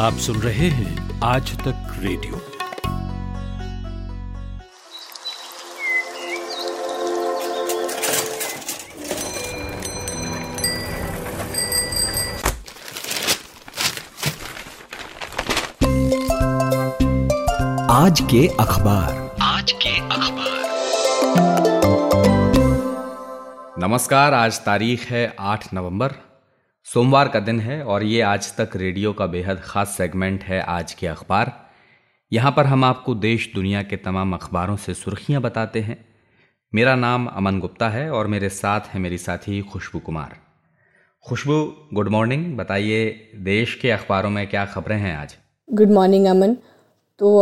आप सुन रहे हैं आज तक रेडियो। आज के अखबार। आज के अखबार। नमस्कार, आज तारीख है 8 नवंबर। सोमवार का दिन है और ये आज तक रेडियो का बेहद ख़ास सेगमेंट है आज के अखबार। यहाँ पर हम आपको देश दुनिया के तमाम अखबारों से सुर्खियाँ बताते हैं। मेरा नाम अमन गुप्ता है और मेरे साथ है मेरी साथी Khushboo Kumar. Khushboo, good morning. बताइए, देश के अखबारों में क्या खबरें हैं आज? Good morning, Aman. तो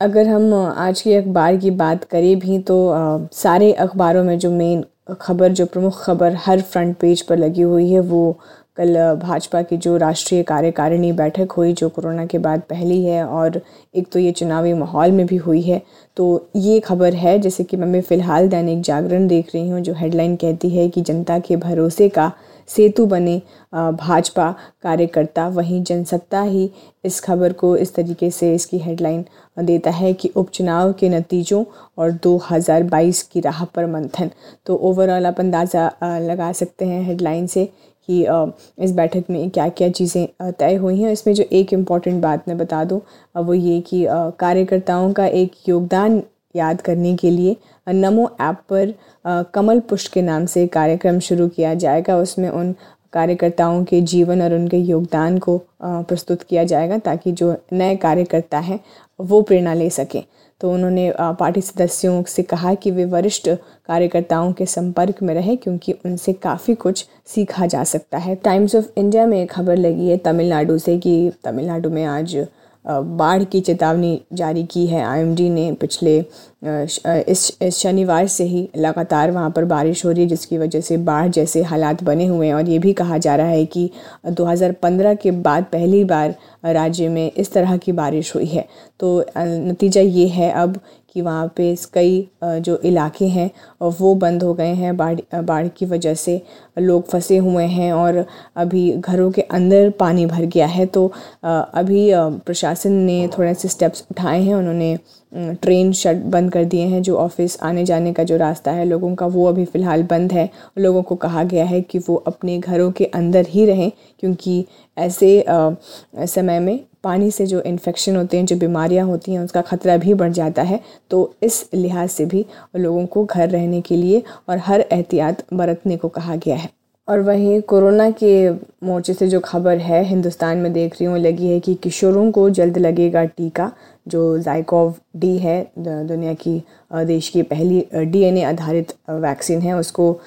अगर हम आज के अखबार की बात करें भी तो सारे अखबारों में जो मेन खबर, जो प्रमुख खबर हर फ्रंट पेज पर लगी हुई है, वो कल भाजपा की जो राष्ट्रीय कार्यकारिणी बैठक हुई, जो कोरोना के बाद पहली है और एक तो ये चुनावी माहौल में भी हुई है। तो ये खबर है, जैसे कि मैं फ़िलहाल दैनिक जागरण देख रही हूँ, जो हेडलाइन कहती है कि जनता के भरोसे का सेतु बने भाजपा कार्यकर्ता। वहीं जनसत्ता ही इस खबर को इस तरीके से इसकी हेडलाइन देता है कि उपचुनाव के नतीजों और 2022 की राह पर मंथन। तो ओवरऑल आप अंदाज़ा लगा सकते हैं हेडलाइन से कि इस बैठक में क्या क्या चीज़ें तय हुई हैं। इसमें जो एक इंपॉर्टेंट बात मैं बता दूँ वो ये कि कार्यकर्ताओं का एक योगदान याद करने के लिए नमो ऐप पर कमल पुष्ट के नाम से कार्यक्रम शुरू किया जाएगा। उसमें उन कार्यकर्ताओं के जीवन और उनके योगदान को प्रस्तुत किया जाएगा ताकि जो नए कार्यकर्ता हैं, वो प्रेरणा ले सकें। तो उन्होंने पार्टी सदस्यों से कहा कि वे वरिष्ठ कार्यकर्ताओं के संपर्क में रहें क्योंकि उनसे काफ़ी कुछ सीखा जा सकता है। टाइम्स ऑफ़ इंडिया में खबर लगी है तमिलनाडु से कि तमिलनाडु में आज बाढ़ की चेतावनी जारी की है। आईएमडी ने पिछले इस इस शनिवार से ही लगातार वहाँ पर बारिश हो रही है, जिसकी वजह से बाढ़ जैसे हालात बने हुए हैं। और ये भी कहा जा रहा है कि 2015 के बाद पहली बार राज्य में इस तरह की बारिश हुई है। तो नतीजा ये है, अब कि वहाँ पे कई जो इलाके हैं वो बंद हो गए हैं बाढ़ बाढ़ की वजह से। लोग फंसे हुए हैं और अभी घरों के अंदर पानी भर गया है। तो अभी प्रशासन ने थोड़े से स्टेप्स उठाए हैं। उन्होंने ट्रेन शट बंद कर दिए हैं। जो ऑफ़िस आने जाने का जो रास्ता है लोगों का, वो अभी फ़िलहाल बंद है। लोगों को कहा गया है कि वो अपने घरों के अंदर ही रहें, क्योंकि ऐसे समय में पानी से जो इन्फेक्शन होते हैं, जो बीमारियाँ होती हैं, उसका ख़तरा भी बढ़ जाता है। तो इस लिहाज से भी लोगों को घर रहने के लिए और हर एहतियात बरतने को कहा गया है। और वहीं कोरोना के मोर्चे से जो खबर है, हिंदुस्तान में देख रही हूँ, लगी है कि किशोरों को जल्द लगेगा टीका। जो जाइकोव डी है दुनिया की देश की पहली डीएनए आधारित वैक्सीन है, उसको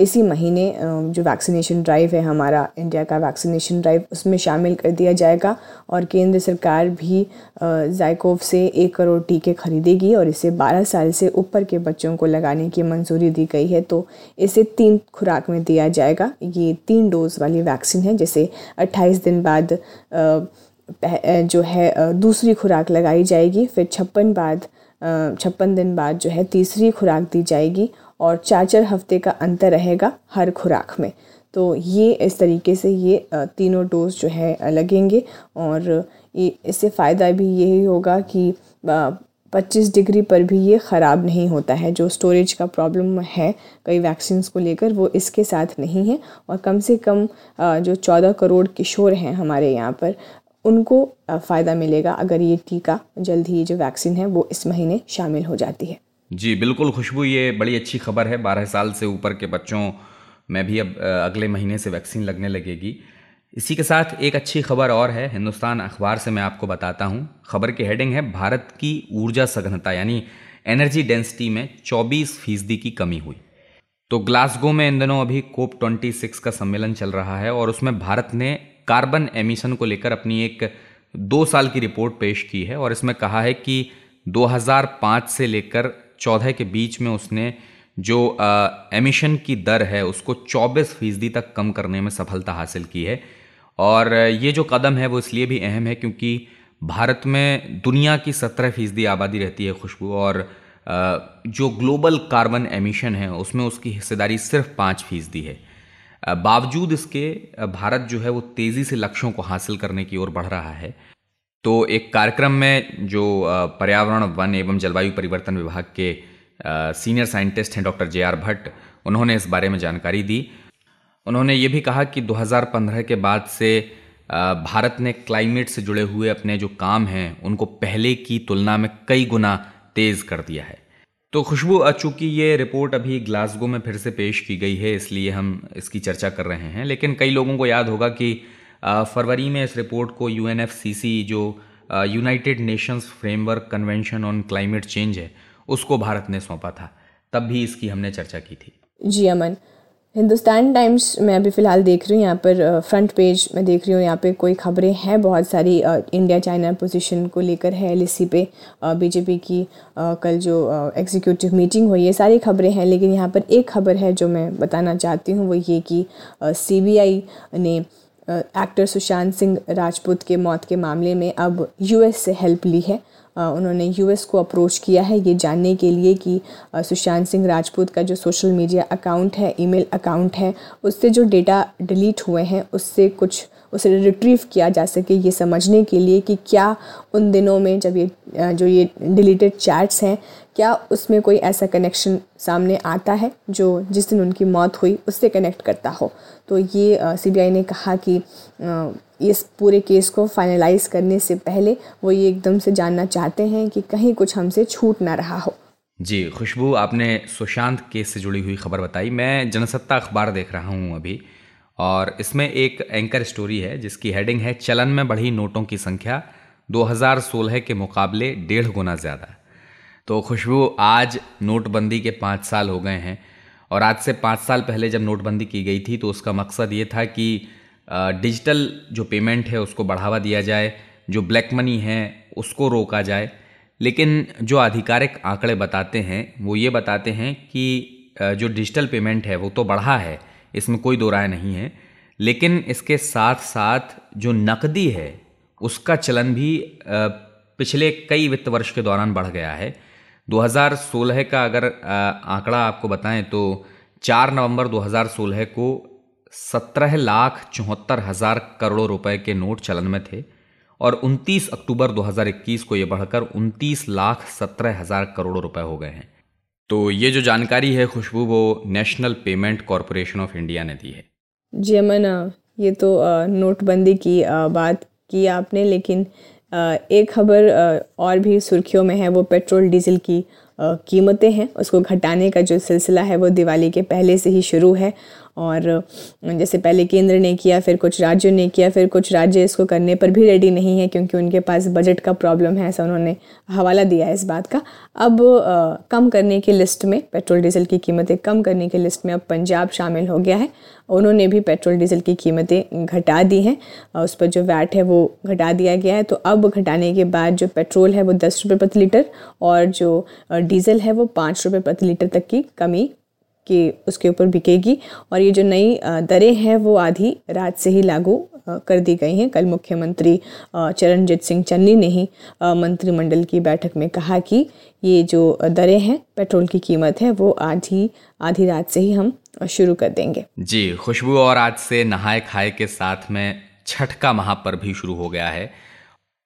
इसी महीने जो वैक्सीनेशन ड्राइव है हमारा इंडिया का वैक्सीनेशन ड्राइव उसमें शामिल कर दिया जाएगा और केंद्र सरकार भी जाइकोव से एक करोड़ टीके खरीदेगी और इसे 12 साल से ऊपर के बच्चों को लगाने की मंजूरी दी गई है तो इसे तीन खुराक में दिया जाएगा। ये तीन डोज वाली वैक्सीन है, जिसे 28 दिन बाद जो है दूसरी खुराक लगाई जाएगी। फिर छप्पन बाद छप्पन दिन बाद जो है तीसरी खुराक दी जाएगी और चार चार हफ़्ते का अंतर रहेगा हर खुराक में। तो ये इस तरीके से ये तीनों डोज जो है लगेंगे और इससे फ़ायदा भी यही होगा कि पच्चीस डिग्री पर भी ये ख़राब नहीं होता है। जो स्टोरेज का प्रॉब्लम है कई वैक्सीन्स को लेकर, वो इसके साथ नहीं है और कम से कम जो चौदह करोड़ किशोर हैं हमारे यहाँ पर उनको फ़ायदा मिलेगा अगर ये टीका जल्द ही जो वैक्सीन है वो इस महीने शामिल हो जाती है। जी, बिल्कुल खुशबू, ये बड़ी अच्छी खबर है। बारह साल से ऊपर के बच्चों में भी अब अगले महीने से वैक्सीन लगने लगेगी। इसी के साथ एक अच्छी खबर और है, हिंदुस्तान अखबार से मैं आपको बताता हूँ। खबर की हेडिंग है, भारत की ऊर्जा सघनता, यानी एनर्जी डेंसिटी में 24 फ़ीसदी की कमी हुई। तो ग्लासगो में इन दिनों अभी कोप 26 का सम्मेलन चल रहा है और उसमें भारत ने कार्बन एमिशन को लेकर अपनी एक दो साल की रिपोर्ट पेश की है और इसमें कहा है कि 2005 से लेकर 14 के बीच में उसने जो एमिशन की दर है, उसको 24 फ़ीसदी तक कम करने में सफलता हासिल की है। और ये जो कदम है वो इसलिए भी अहम है क्योंकि भारत में दुनिया की 17 फ़ीसदी आबादी रहती है खुशबू और जो ग्लोबल कार्बन एमिशन है, उसमें उसकी हिस्सेदारी सिर्फ़ पाँच फ़ीसदी है। बावजूद इसके भारत जो है वो तेज़ी से लक्ष्यों को हासिल करने की ओर बढ़ रहा है। तो एक कार्यक्रम में जो पर्यावरण, वन एवं जलवायु परिवर्तन विभाग के सीनियर साइंटिस्ट हैं डॉक्टर जे आर भट्ट, उन्होंने इस बारे में जानकारी दी। उन्होंने ये भी कहा कि 2015 के बाद से भारत ने क्लाइमेट से जुड़े हुए अपने जो काम हैं, उनको पहले की तुलना में कई गुना तेज़ कर दिया है। तो खुशबू चूँकि ये रिपोर्ट अभी ग्लासगो में फिर से पेश की गई है, इसलिए हम इसकी चर्चा कर रहे हैं। लेकिन कई लोगों को याद होगा कि फरवरी में इस रिपोर्ट को यूएनएफसीसी जो United Nations Framework Convention on Climate Change है, उसको भारत ने सौंपा था। तब भी इसकी हमने चर्चा की थी। जी अमन हिंदुस्तान टाइम्स मैं अभी फ़िलहाल देख रही हूँ, यहाँ पर फ्रंट पेज में देख रही हूँ, यहाँ पे कोई खबरें हैं बहुत सारी इंडिया चाइना पोजीशन को लेकर है एल पे बीजेपी की कल जो एग्जीक्यूटिव मीटिंग हुई है सारी खबरें हैं, लेकिन यहाँ पर एक खबर है जो मैं बताना चाहती हूँ, वो ये कि सी ने एक्टर सुशांत सिंह राजपूत के मौत के मामले में अब यूएस से हेल्प ली है उन्होंने यूएस को अप्रोच किया है ये जानने के लिए कि सुशांत सिंह राजपूत का जो सोशल मीडिया अकाउंट है ईमेल अकाउंट है, उससे जो डेटा डिलीट हुए हैं, उससे कुछ उसे रिट्रीव किया जा सके ये समझने के लिए कि क्या उन दिनों में जब ये जो ये डिलीटेड चैट्स हैं, क्या उसमें कोई ऐसा कनेक्शन सामने आता है जो जिस दिन उनकी मौत हुई उससे कनेक्ट करता हो? तो ये सीबीआई ने कहा कि इस पूरे केस को फाइनलाइज करने से पहले वो ये एकदम से जानना चाहते हैं कि कहीं कुछ हमसे छूट ना रहा हो। जी, खुशबू, आपने सुशांत केस से जुड़ी हुई खबर बताई। मैं जनसत्ता अखबार देख रहा हूँ अभी। और इसमें एक एंकर स्टोरी है, जिसकी हेडिंग है, चलन में बढ़ी नोटों की संख्या 2016 के मुकाबले डेढ़ गुना ज़्यादा। तो खुशबू, आज नोटबंदी के पाँच साल हो गए हैं, और आज से पाँच साल पहले जब नोटबंदी की गई थी तो उसका मकसद ये था कि डिजिटल जो पेमेंट है, उसको बढ़ावा दिया जाए, जो ब्लैक मनी है, उसको रोका जाए। लेकिन जो आधिकारिक आंकड़े बताते हैं, वो ये बताते हैं कि जो डिजिटल पेमेंट है, वो तो बढ़ा है इसमें कोई दो राय नहीं है। लेकिन इसके साथ साथ जो नकदी है, उसका चलन भी पिछले कई वित्त वर्ष के दौरान बढ़ गया है। 2016 का अगर आंकड़ा आपको बताएँ तो 4 नवंबर 2016 को सत्रह लाख चौहत्तर हज़ार करोड़ रुपए के नोट चलन में थे और 29 अक्टूबर 2021 को ये बढ़कर 29 लाख सत्रह हज़ार करोड़ रुपए हो गए हैं। तो ये जो जानकारी है, खुशबू वो National Payment Corporation of India ने दी है। जी अमन ये तो नोटबंदी की बात की आपने, लेकिन एक खबर और भी सुर्खियों में है, वो पेट्रोल, डीजल की कीमतें हैं, उसको घटाने का जो सिलसिला है, वो दिवाली के पहले से ही शुरू है और जैसे पहले केंद्र ने किया फिर कुछ राज्यों ने किया फिर कुछ राज्य इसको करने पर भी रेडी नहीं है क्योंकि उनके पास बजट का प्रॉब्लम है ऐसा उन्होंने हवाला दिया है इस बात का। अब आ, कम करने की लिस्ट में पेट्रोल डीजल की कीमतें कम करने की लिस्ट में अब पंजाब शामिल हो गया है। उन्होंने भी पेट्रोल डीजल की कीमतें घटा दी हैं। उस पर जो वैट है वो घटा दिया गया है। तो अब घटाने के बाद जो पेट्रोल है वो दस रुपये प्रति लीटर और जो डीजल है वो पाँच रुपये प्रति लीटर तक की कमी कि उसके ऊपर बिकेगी। और ये जो नई दरें हैं, वो आधी रात से ही लागू कर दी गई हैं। कल मुख्यमंत्री चरणजीत सिंह चन्नी ने ही मंत्रिमंडल की बैठक में कहा कि ये जो दरें हैं, पेट्रोल की कीमत है, वो आधी आधी रात से ही हम शुरू कर देंगे। जी, खुशबू और आज से नहाए खाए के साथ में छठ का महापर्व भी शुरू हो गया है।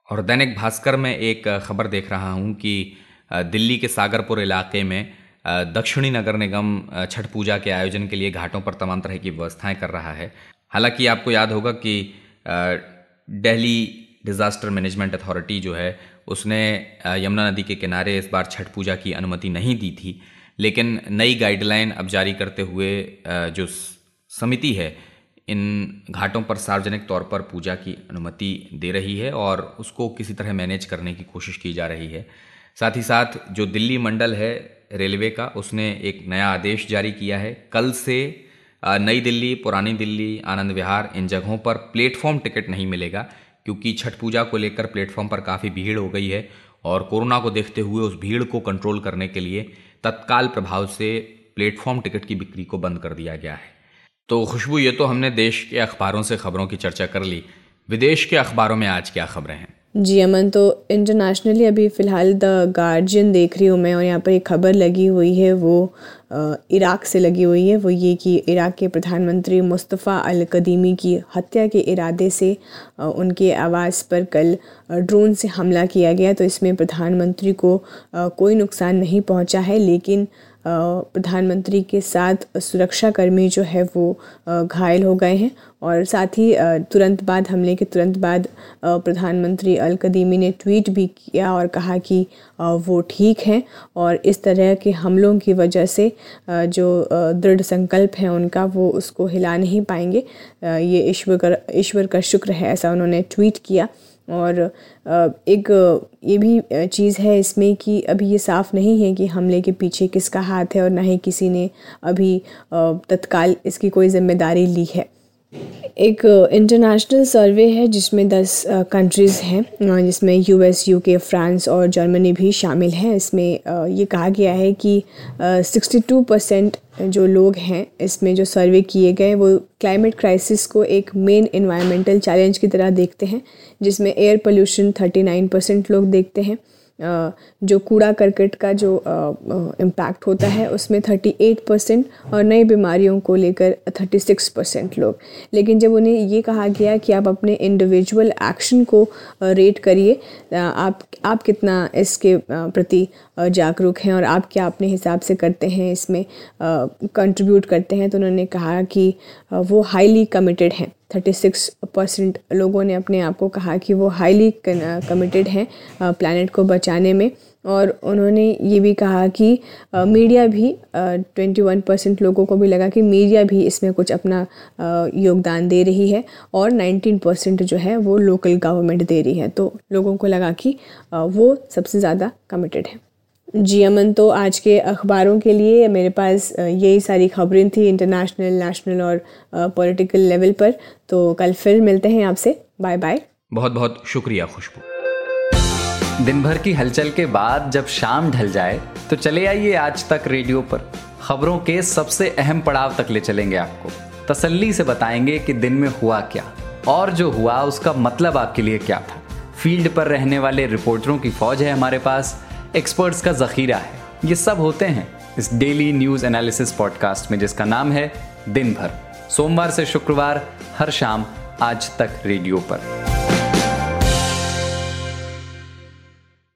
और दैनिक भास्कर में एक खबर देख रहा हूँ कि दिल्ली के सागरपुर इलाके में दक्षिणी नगर निगम छठ पूजा के आयोजन के लिए घाटों पर तमाम तरह की व्यवस्थाएँ कर रहा है। हालाँकि आपको याद होगा कि दिल्ली डिज़ास्टर मैनेजमेंट अथॉरिटी जो है, उसने यमुना नदी के किनारे इस बार छठ पूजा की अनुमति नहीं दी थी। लेकिन नई गाइडलाइन अब जारी करते हुए जो समिति है, इन घाटों पर सार्वजनिक तौर पर पूजा की अनुमति दे रही है और उसको किसी तरह मैनेज करने की कोशिश की जा रही है। साथ ही साथ जो दिल्ली मंडल है रेलवे का, उसने एक नया आदेश जारी किया है। कल से नई दिल्ली, पुरानी दिल्ली, आनंद विहार, इन जगहों पर प्लेटफॉर्म टिकट नहीं मिलेगा, क्योंकि छठ पूजा को लेकर प्लेटफॉर्म पर काफ़ी भीड़ हो गई है और कोरोना को देखते हुए उस भीड़ को कंट्रोल करने के लिए तत्काल प्रभाव से प्लेटफॉर्म टिकट की बिक्री को बंद कर दिया गया है। तो खुशबू, ये तो हमने देश के अखबारों से खबरों की चर्चा कर ली। विदेश के अखबारों में आज क्या खबरें हैं? जी अमन तो इंटरनेशनली अभी फ़िलहाल द गार्जियन देख रही हूँ मैं और यहाँ पर एक ख़बर लगी हुई है वो इराक़ से लगी हुई है। वो ये कि इराक़ के प्रधानमंत्री मुस्तफ़ा अल कदीमी की हत्या के इरादे से उनके आवास पर कल ड्रोन से हमला किया गया। तो इसमें प्रधानमंत्री को कोई नुकसान नहीं पहुँचा है, लेकिन प्रधानमंत्री के साथ सुरक्षाकर्मी जो है वो घायल हो गए हैं और साथ ही तुरंत बाद हमले के तुरंत बाद प्रधानमंत्री अल कदीमी ने ट्वीट भी किया और कहा कि वो ठीक हैं और इस तरह के हमलों की वजह से जो दृढ़ संकल्प है उनका वो उसको हिला नहीं पाएँगे। ये ईश्वर का ईश्वर का शुक्र है, ऐसा उन्होंने ट्वीट किया। और एक, ये भी चीज़ है इसमें कि अभी ये साफ़ नहीं है कि हमले के पीछे किसका हाथ है और ना ही किसी ने अभी तत्काल इसकी कोई ज़िम्मेदारी ली है। एक इंटरनेशनल सर्वे है जिसमें दस कंट्रीज़ हैं जिसमें यूएस यूके फ्रांस और जर्मनी भी शामिल हैं। इसमें ये कहा गया है कि सिक्सटी टू परसेंट जो लोग हैं इसमें जो सर्वे किए गए वो क्लाइमेट क्राइसिस को एक मेन इन्वायरमेंटल चैलेंज की तरह देखते हैं, जिसमें air pollution thirty nine percent लोग देखते हैं। जो कूड़ा करकट का जो इम्पैक्ट होता है, उसमें थर्टी एट परसेंट और नई बीमारियों को लेकर थर्टी सिक्स परसेंट लोग। लेकिन जब उन्हें ये कहा गया कि आप अपने इंडिविजुअल एक्शन को रेट करिए आप आप कितना इसके प्रति जागरूक हैं और आप क्या अपने हिसाब से करते हैं, इसमें कंट्रीब्यूट करते हैं तो उन्होंने कहा कि वो हाईली कमिटेड हैं। थर्टी सिक्स परसेंट लोगों ने अपने आप को कहा कि वो हाईली कमिटेड हैं प्लानट को बचाने में। और उन्होंने ये भी कहा कि मीडिया भी ट्वेंटी वन परसेंट लोगों को भी लगा कि मीडिया भी इसमें कुछ अपना योगदान दे रही है और नाइनटीन परसेंट जो है वो लोकल गवर्नमेंट दे रही है। तो लोगों को लगा कि वो सबसे ज़्यादा कमिटेड है। जी अमन तो आज के अखबारों के लिए मेरे पास यही सारी खबरें थी इंटरनेशनल नेशनल और पॉलिटिकल लेवल पर। तो कल फिर मिलते हैं आपसे। बाय बाय बहुत बहुत शुक्रिया खुशबू। दिन भर की हलचल के बाद जब शाम ढल जाए तो चले आइए आज तक रेडियो पर। खबरों के सबसे अहम पड़ाव तक ले चलेंगे आपको। तसल्ली से बताएँगे कि दिन में हुआ क्या, और जो हुआ, उसका मतलब आपके लिए क्या था। फ़ील्ड पर रहने वाले रिपोर्टरों की फौज है हमारे पास। एक्सपर्ट्स का जखीरा है। ये सब होते हैं इस डेली न्यूज़ एनालिसिस पॉडकास्ट में, जिसका नाम है दिन भर सोमवार से शुक्रवार, हर शाम, आज तक रेडियो पर।